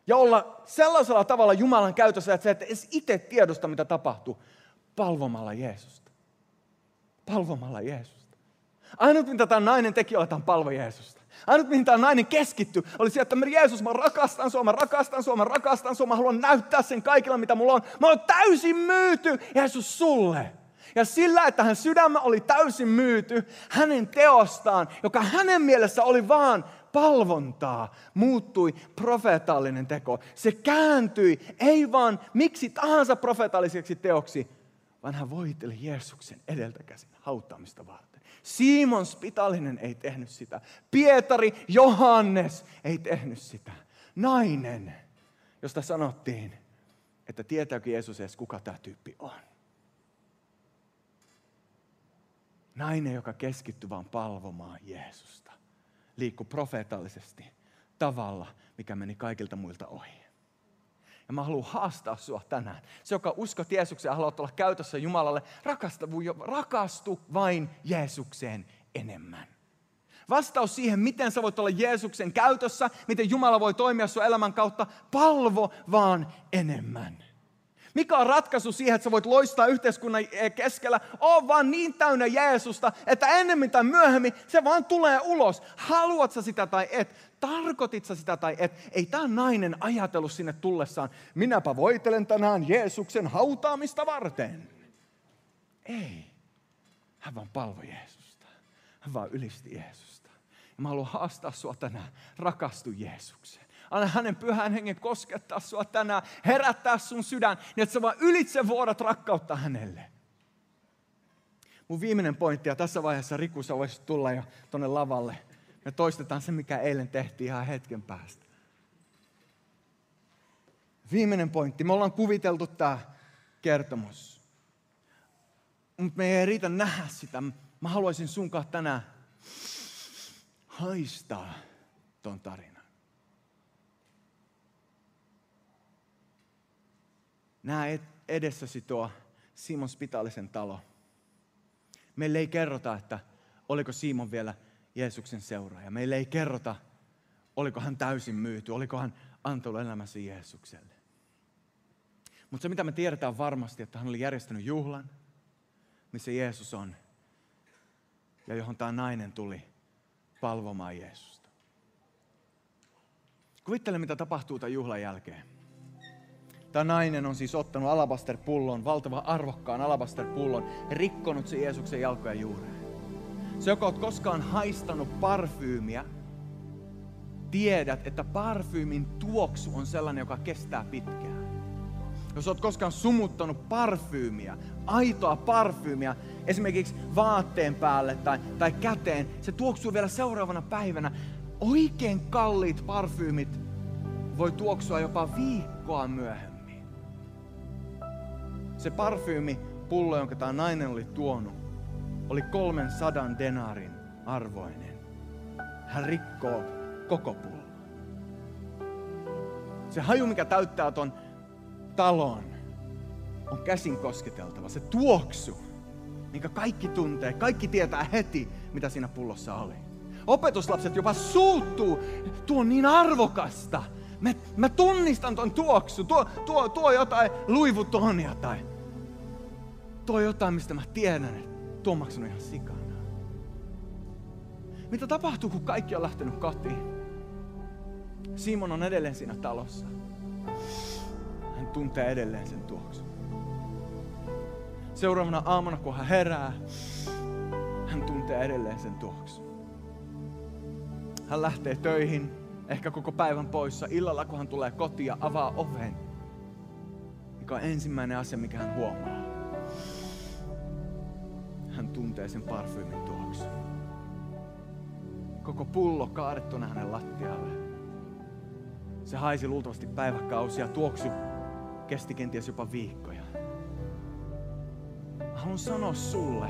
ja olla sellaisella tavalla Jumalan käytössä, että sä et edes itse tiedosta, mitä tapahtuu, palvomalla Jeesusta. Palvomalla Jeesusta. Ainut, mitä tämä nainen teki, oli, että hän palvo Jeesusta. Ainut, mihin tämä nainen keskittyi, oli se, että Jeesus, mä rakastan sua, mä rakastan sua, mä rakastan sua, mä haluan näyttää sen kaikilla, mitä mulla on. Mä oon täysin myyty, Jeesus, sulle. Ja sillä, että hän sydämä oli täysin myyty, hänen teostaan, joka hänen mielessä oli vaan palvontaa, muuttui profeetallinen teko. Se kääntyi ei vaan miksi tahansa profeetalliseksi teoksi, vaan hän voiteli Jeesuksen edeltäkäsin hautaamista varten. Simon Spitalinen ei tehnyt sitä. Pietari, Johannes ei tehnyt sitä. Nainen, josta sanottiin, että tietääkö Jeesus edes kuka tämä tyyppi on. Nainen, joka keskittyi vain palvomaan Jeesusta, liikkui profeetallisesti tavalla, mikä meni kaikilta muilta ohi. Ja mä haluan haastaa sua tänään. Se, joka uskot Jeesukseen ja haluat olla käytössä Jumalalle, rakastu vain Jeesukseen enemmän. Vastaus siihen, miten sä voit olla Jeesuksen käytössä, miten Jumala voi toimia sun elämän kautta, palvo vaan enemmän. Mikä on ratkaisu siihen, että sä voit loistaa yhteiskunnan keskellä? On vaan niin täynnä Jeesusta, että ennemmin tai myöhemmin se vaan tulee ulos. Haluat sä sitä tai et? Tarkoitit sä sitä tai et? Ei tämä nainen ajatellut sinne tullessaan, minäpä voitelen tänään Jeesuksen hautaamista varten. Ei. Hän vaan palvoi Jeesusta. Hän vaan ylisti Jeesusta. Ja mä haluan haastaa sua tänään. Rakastu Jeesukseen. Anna hänen pyhän hengen koskettaa sua tänään, herättää sun sydän, niin että sä vaan ylitse vuodat rakkautta hänelle. Mun viimeinen pointti, ja tässä vaiheessa Riku, sä voisit tulla jo tonne lavalle. Me toistetaan se, mikä eilen tehtiin ihan hetken päästä. Viimeinen pointti. Me ollaan kuviteltu tämä kertomus. Mutta me ei riitä nähdä sitä. Mä haluaisin sunkaan tänään haistaa ton tarinan. Näe edessäsi tuo Simon Spitalisen talo. Meille ei kerrota, että oliko Simon vielä Jeesuksen seuraaja. Meille ei kerrota, oliko hän täysin myyty, oliko hän antanut elämänsä Jeesukselle. Mutta se mitä me tiedetään varmasti, että hän oli järjestänyt juhlan, missä Jeesus on, ja johon tämä nainen tuli palvomaan Jeesusta. Kuvittele, mitä tapahtuu tämän juhlan jälkeen. Tämä nainen on siis ottanut alabaster-pullon, valtavan arvokkaan alabaster-pullon, rikkonut se Jeesuksen jalkoja juureen. Se, joka olet koskaan haistanut parfyymiä, tiedät, että parfyymin tuoksu on sellainen, joka kestää pitkään. Jos olet koskaan sumuttanut parfyymiä, aitoa parfyymiä, esimerkiksi vaatteen päälle tai, tai käteen, se tuoksuu vielä seuraavana päivänä. Oikein kalliit parfyymit voi tuoksua jopa viikkoa myöhemmin. Se parfyymipullo, jonka tämä nainen oli tuonut, oli kolmen sadan denaarin arvoinen. Hän rikkoo koko pullon. Se haju, mikä täyttää ton talon, on käsin kosketeltava. Se tuoksu, minkä kaikki tuntee, kaikki tietää heti, mitä siinä pullossa oli. Opetuslapset jopa suuttuu. Tuo on niin arvokasta. Mä, mä tunnistan ton tuoksu. Tuo, tuo, tuo jotain luivutonia tai tuo jotain, mistä mä tiedän, että tuo on ihan sikana. Mitä tapahtuu, kun kaikki on lähtenyt kotiin? Simon on edelleen siinä talossa. Hän tuntee edelleen sen tuoksun. Seuraavana aamuna, kun hän herää, hän tuntee edelleen sen tuoksun. hän lähtee töihin, ehkä koko päivän poissa. Illalla, kun hän tulee kotiin ja avaa oven, mikä on ensimmäinen asia, mikä hän huomaa. Hän tuntee sen parfyymin tuoksun. Koko pullo kaadettuna hänen lattialle. Se haisi luultavasti päiväkausia, tuoksu kesti kenties jopa viikkoja. Haluan sanoa sulle,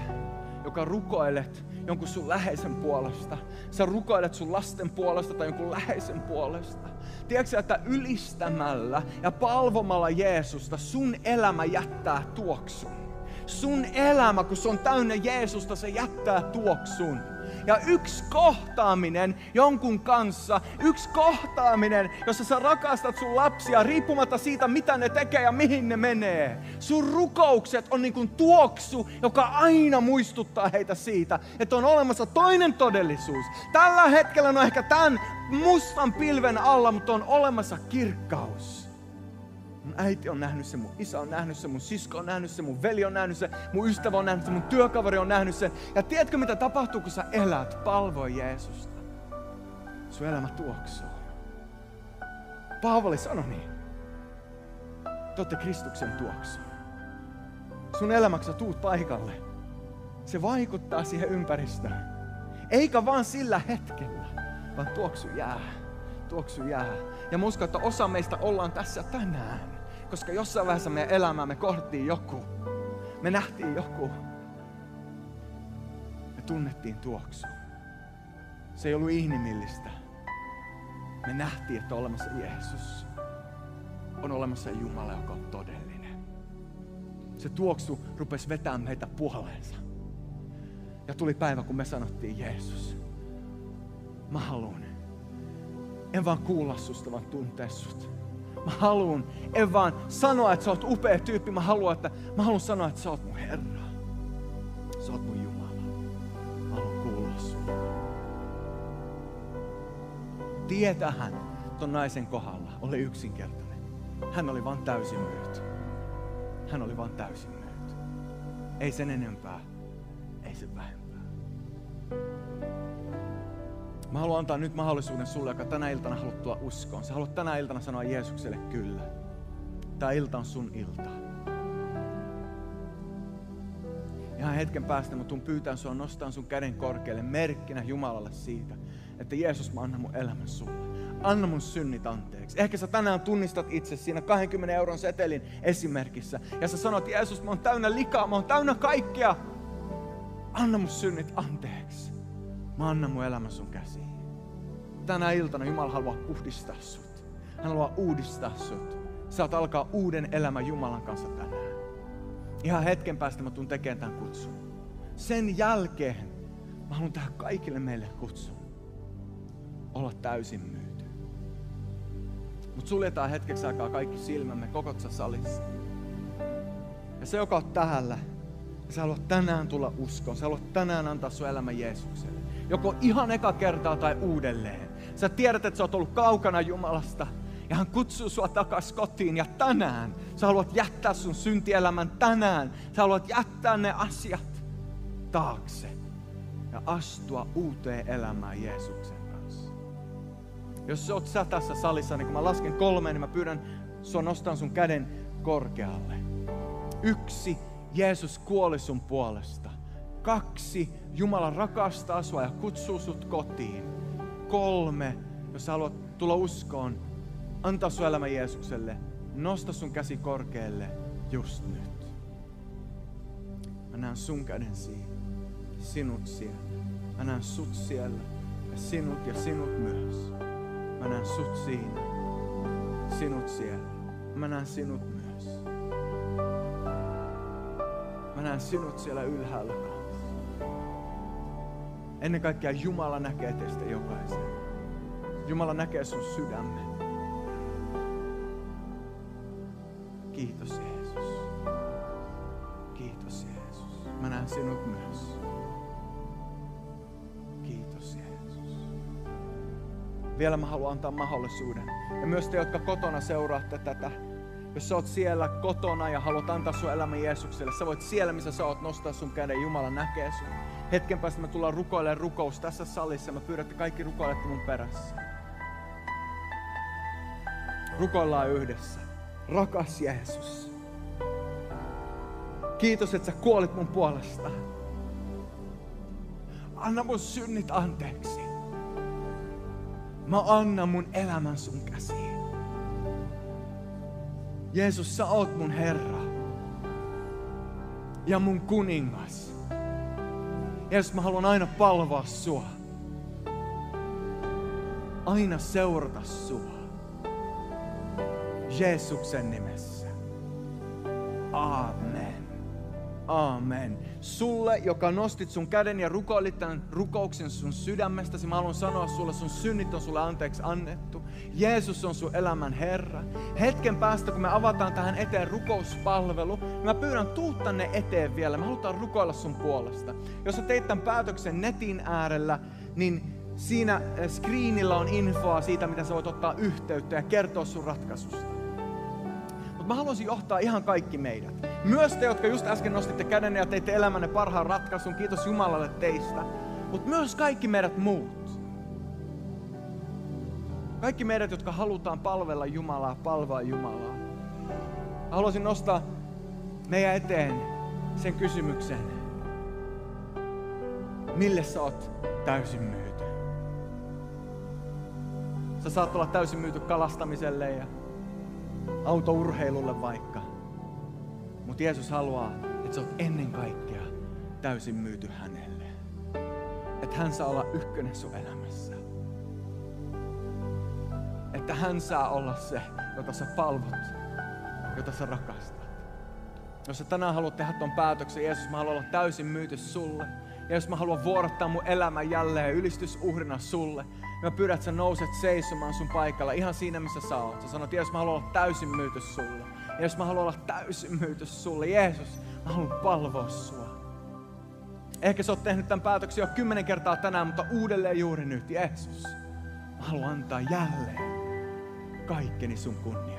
joka rukoilet jonkun sun läheisen puolesta. Sä rukoilet sun lasten puolesta tai jonkun läheisen puolesta. Tiedätkö että ylistämällä ja palvomalla Jeesusta sun elämä jättää tuoksun. Sun elämä, kun se on täynnä Jeesusta, se jättää tuoksun. Ja yksi kohtaaminen jonkun kanssa, yksi kohtaaminen, jossa sä rakastat sun lapsia riippumatta siitä, mitä ne tekee ja mihin ne menee. Sun rukoukset on niin kuin tuoksu, joka aina muistuttaa heitä siitä, että on olemassa toinen todellisuus. Tällä hetkellä on ehkä tämän mustan pilven alla, mutta on olemassa kirkkaus. Mun äiti on nähnyt sen, mun isä on nähnyt sen, mun sisko on nähnyt sen, mun veli on nähnyt sen, mun ystävä on nähnyt sen, mun työkaveri on nähnyt sen. Ja tiedätkö mitä tapahtuu, kun sä elät, palvoi Jeesusta? Sun elämä tuoksuu. Paavali sanoi niin. Te Kristuksen tuoksu. Sun elämäksi tuut paikalle. Se vaikuttaa siihen ympäristöön. Eikä vaan sillä hetkellä, vaan tuoksu jää. Tuoksu jää. Ja muska, että osa meistä ollaan tässä tänään koska jossain vaiheessa meidän elämää me kohdettiin joku. Me nähtiin joku. Me tunnettiin tuoksu. Se ei ollut inhimillistä. Me nähtiin, että on olemassa Jeesus. On olemassa Jumala, joka on todellinen. Se tuoksu rupesi vetämään meitä puoleensa. Ja tuli päivä, kun me sanottiin Jeesus. Mä haluan. En vaan kuulla susta, vaan tuntea sut. Mä haluan, en vaan sanoa, että sä oot upea tyyppi. Mä haluan, että, mä haluan sanoa, että sä oot mun Herra. Sä oot mun Jumala. Mä haluan kuulla sun. Tietähän ton naisen kohdalla oli yksinkertainen. Hän oli vain täysin myyty. Hän oli vain täysin myyty. Ei sen enempää, ei sen vähempää. Mä haluan antaa nyt mahdollisuuden sulle, joka tänä iltana haluat tulla uskoon. Sä haluat tänä iltana sanoa Jeesukselle kyllä. Tämä ilta on sun ilta. Ihan hetken päästä mä tuun pyytään sua nostaa sun käden korkealle merkkinä Jumalalle siitä, että Jeesus mä annan mun elämän sulle. Anna mun synnit anteeksi. Ehkä sä tänään tunnistat itse siinä 20 euron setelin esimerkissä. Ja sä sanot, Jeesus mä oon täynnä likaa, mä oon täynnä kaikkea. Anna mun synnit anteeksi. Mä annan mun elämän sun käsiin. Tänä iltana Jumala haluaa puhdistaa sut. Hän haluaa uudistaa sut. Saat alkaa uuden elämän Jumalan kanssa tänään. Ihan hetken päästä mä tuun tekemään tämän kutsun. Sen jälkeen mä haluan tehdä kaikille meille kutsun. Olla täysin myyty. Mutta suljetaan hetkeksi aikaa kaikki silmämme koko salissa. Ja se, joka on tähällä, sä haluat tänään tulla uskoon. Sä haluat tänään antaa sun elämä Jeesukselle joko ihan eka kertaa tai uudelleen. Sä tiedät, että sä oot ollut kaukana Jumalasta ja hän kutsuu sua takas kotiin ja tänään sä haluat jättää sun syntielämän tänään. Sä haluat jättää ne asiat taakse ja astua uuteen elämään Jeesuksen kanssa. Jos sä oot sä tässä salissa, niin kun mä lasken kolmeen, niin mä pyydän sua nostaa sun käden korkealle. Yksi, Jeesus kuoli sun puolesta. Kaksi, Jumala rakastaa sua ja kutsuu sut kotiin. Kolme, jos haluat tulla uskoon, antaa sun elämä Jeesukselle, nosta sun käsi korkealle just nyt. Mä näen sun käden siinä, sinut siellä. Mä näen sut siellä ja sinut ja sinut myös. Mä näen sut siinä, sinut siellä. Mä näen sinut myös. Mä näen sinut siellä ylhäällä. Ennen kaikkea Jumala näkee teistä jokaisen. Jumala näkee sun sydämen. Kiitos Jeesus. Kiitos Jeesus. Mä näen sinut myös. Kiitos Jeesus. Vielä mä haluan antaa mahdollisuuden. Ja myös te, jotka kotona seuraatte tätä, jos sä oot siellä kotona ja haluat antaa sun elämän Jeesukselle, sä voit siellä, missä sä oot, nostaa sun käden. Jumala näkee sun. Hetken päästä me tullaan rukoilemaan rukous tässä salissa. Mä pyydän, että kaikki rukoilette mun perässä. Rukoillaan yhdessä. Rakas Jeesus. Kiitos, että sä kuolit mun puolesta. Anna mun synnit anteeksi. Mä annan mun elämän sun käsiin. Jeesus, sä oot mun Herra ja mun kuningas. Jeesus, mä haluan aina palvoa sua. Aina seurata sua. Jeesuksen nimessä. Amen. Amen. Sulle, joka nostit sun käden ja rukoilit tämän rukouksen sun sydämestäsi, mä haluan sanoa sulle, sun synnit on sulle anteeksi annettu. Jeesus on sun elämän Herra. Hetken päästä, kun me avataan tähän eteen rukouspalvelu, mä pyydän tuu tänne eteen vielä. Me halutaan rukoilla sun puolesta. Jos sä teit tämän päätöksen netin äärellä, niin siinä eh, screenillä on infoa siitä, mitä sä voit ottaa yhteyttä ja kertoa sun ratkaisusta. Mutta mä haluaisin johtaa ihan kaikki meidät. Myös te, jotka just äsken nostitte käden ja teitte elämänne parhaan ratkaisun. Kiitos Jumalalle teistä. Mutta myös kaikki meidät muut. Kaikki meidät, jotka halutaan palvella Jumalaa, palvaa Jumalaa. Haluaisin nostaa meidän eteen sen kysymyksen. Mille sä oot täysin myyty? Sä saat olla täysin myyty kalastamiselle ja autourheilulle vaikka. Mutta Jeesus haluaa, että sä oot ennen kaikkea täysin myyty hänelle. Että hän saa olla ykkönen sun elämässä. Että hän saa olla se, jota sä palvot, jota sä rakastat. Jos sä tänään haluat tehdä ton päätöksen, Jeesus, mä haluan olla täysin myyty sulle. Jos mä haluan vuorottaa mun elämän jälleen ylistysuhrina sulle, mä pyydän, että sä nouset seisomaan sun paikalla ihan siinä, missä sä oot. Sä sanot, Jeesus, mä haluan olla täysin myyty sulle. Ja jos mä haluan olla täysin myyty sulle, Jeesus, mä haluan palvoa sua. Ehkä sä oot tehnyt tämän päätöksen jo kymmenen kertaa tänään, mutta uudelleen juuri nyt, Jeesus. Mä haluan antaa jälleen kaikkeni sun kunniaksi.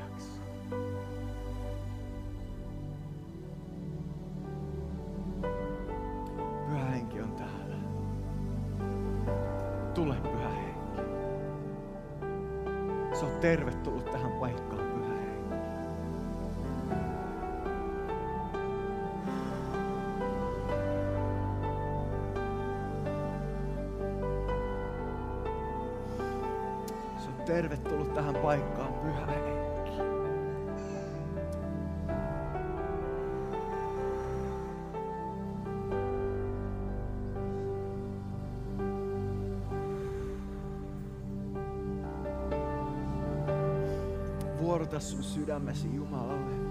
Sydämesi Jumalalle.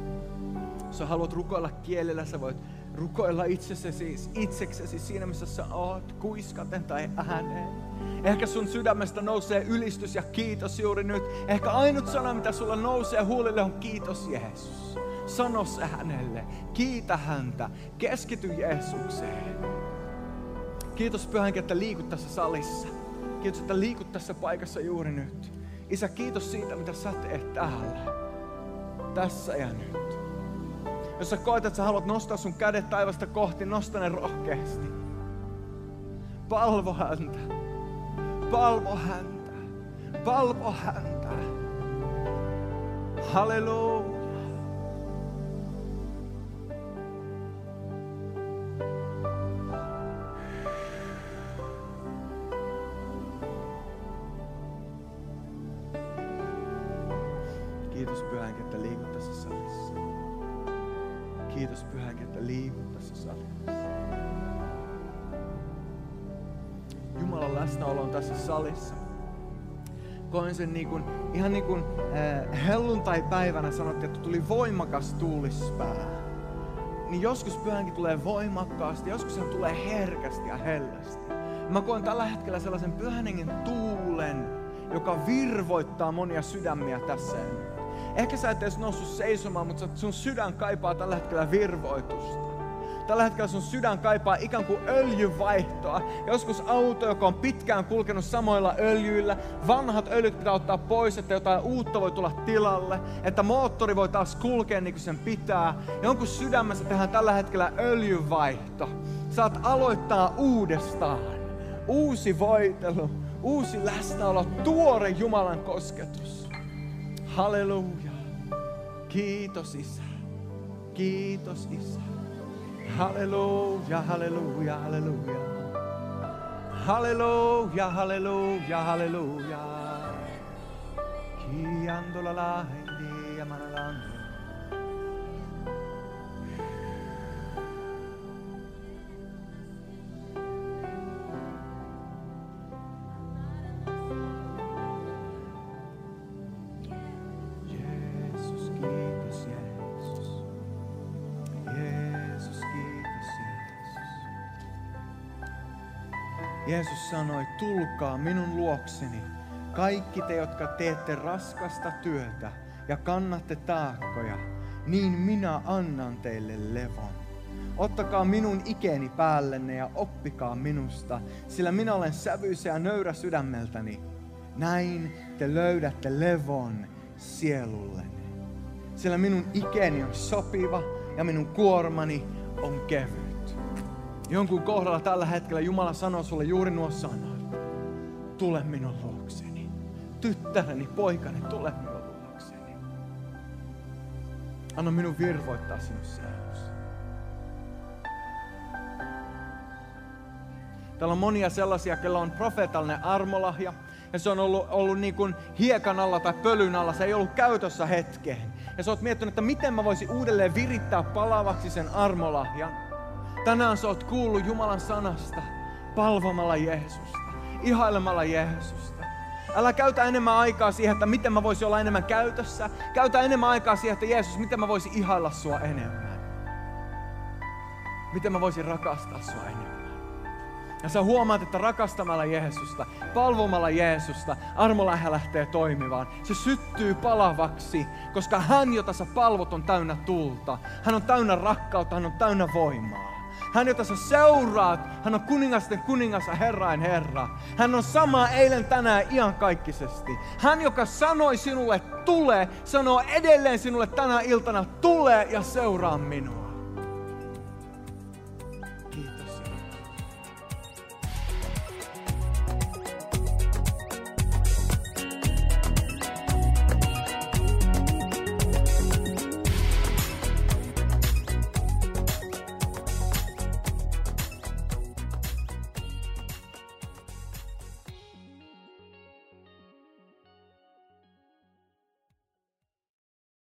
Sä haluat rukoilla kielellä, sä voit rukoilla itsessäsi, itseksesi siinä, missä sä oot, kuiskaten tai ääneen. Ehkä sun sydämestä nousee ylistys ja kiitos juuri nyt. Ehkä ainut sana, mitä sulla nousee huulille, on kiitos Jeesus. Sano se hänelle. Kiitä häntä. Keskity Jeesukseen. Kiitos Pyhänkin, että liikut tässä salissa. Kiitos, että liikut tässä paikassa juuri nyt. Isä, kiitos siitä, mitä sä teet täällä. Tässä ja nyt. Jos sä koet, että sä haluat nostaa sun kädet taivasta kohti, nosta ne rohkeasti. Palvo häntä. Palvo häntä. Palvo häntä. Halleluja. Koen sen niin kuin, ihan niin kuin äh, helluntai-päivänä sanottiin, että tuli voimakas tuulispää. Niin joskus pyhänkin tulee voimakkaasti, joskus hän tulee herkästi ja hellästi. Mä koen tällä hetkellä sellaisen pyhän hengen tuulen, joka virvoittaa monia sydämiä tässä. Ehkä sä et edes noussut seisomaan, mutta sun sydän kaipaa tällä hetkellä virvoitusta. Tällä hetkellä sun sydän kaipaa ikään kuin öljyvaihtoa. Joskus auto, joka on pitkään kulkenut samoilla öljyillä, vanhat öljyt pitää ottaa pois, että jotain uutta voi tulla tilalle, että moottori voi taas kulkea niin kuin sen pitää. Jonkun sydämessä tehdään tällä hetkellä öljyvaihto. saat aloittaa uudestaan. Uusi voitelu, uusi läsnäolo, tuore Jumalan kosketus. Halleluja. Kiitos Isä. Kiitos Isä. Halleluja, halleluja, halleluja. Halleluja, halleluja, halleluja. Kiandola la hindi ja Jeesus sanoi, tulkaa minun luokseni, kaikki te, jotka teette raskasta työtä ja kannatte taakkoja, niin minä annan teille levon. Ottakaa minun ikeni päällenne ja oppikaa minusta, sillä minä olen sävyisä ja nöyrä sydämeltäni. Näin te löydätte levon sielullenne. Sillä minun ikeni on sopiva ja minun kuormani on kevyt. Jonkun kohdalla tällä hetkellä Jumala sanoo sulle juuri nuo sanat. Tule minun luokseni. Tyttäreni, poikani, tule minun luokseni. Anna minun virvoittaa sinun sielusi. Täällä on monia sellaisia, kellä on profeetallinen armolahja. Ja se on ollut, ollut niin kuin hiekan alla tai pölyn alla. Se ei ollut käytössä hetkeen. Ja sä oot miettinyt, että miten mä voisin uudelleen virittää palavaksi sen armolahjan. Tänään sä oot kuullut Jumalan sanasta palvomalla Jeesusta, ihailemalla Jeesusta. Älä käytä enemmän aikaa siihen, että miten mä voisin olla enemmän käytössä. Käytä enemmän aikaa siihen, että Jeesus, miten mä voisin ihailla sua enemmän. Miten mä voisin rakastaa sua enemmän. Ja sä huomaat, että rakastamalla Jeesusta, palvomalla Jeesusta, armolähä lähtee toimimaan. Se syttyy palavaksi, koska hän, jota sä palvot, on täynnä tulta. Hän on täynnä rakkautta, hän on täynnä voimaa. Hän, jota sä seuraat, hän on kuningasten kuningas ja herrain herra. Hän on sama eilen, tänään, iankaikkisesti. Hän, joka sanoi sinulle, tule, sanoo edelleen sinulle tänä iltana, tule ja seuraa minua.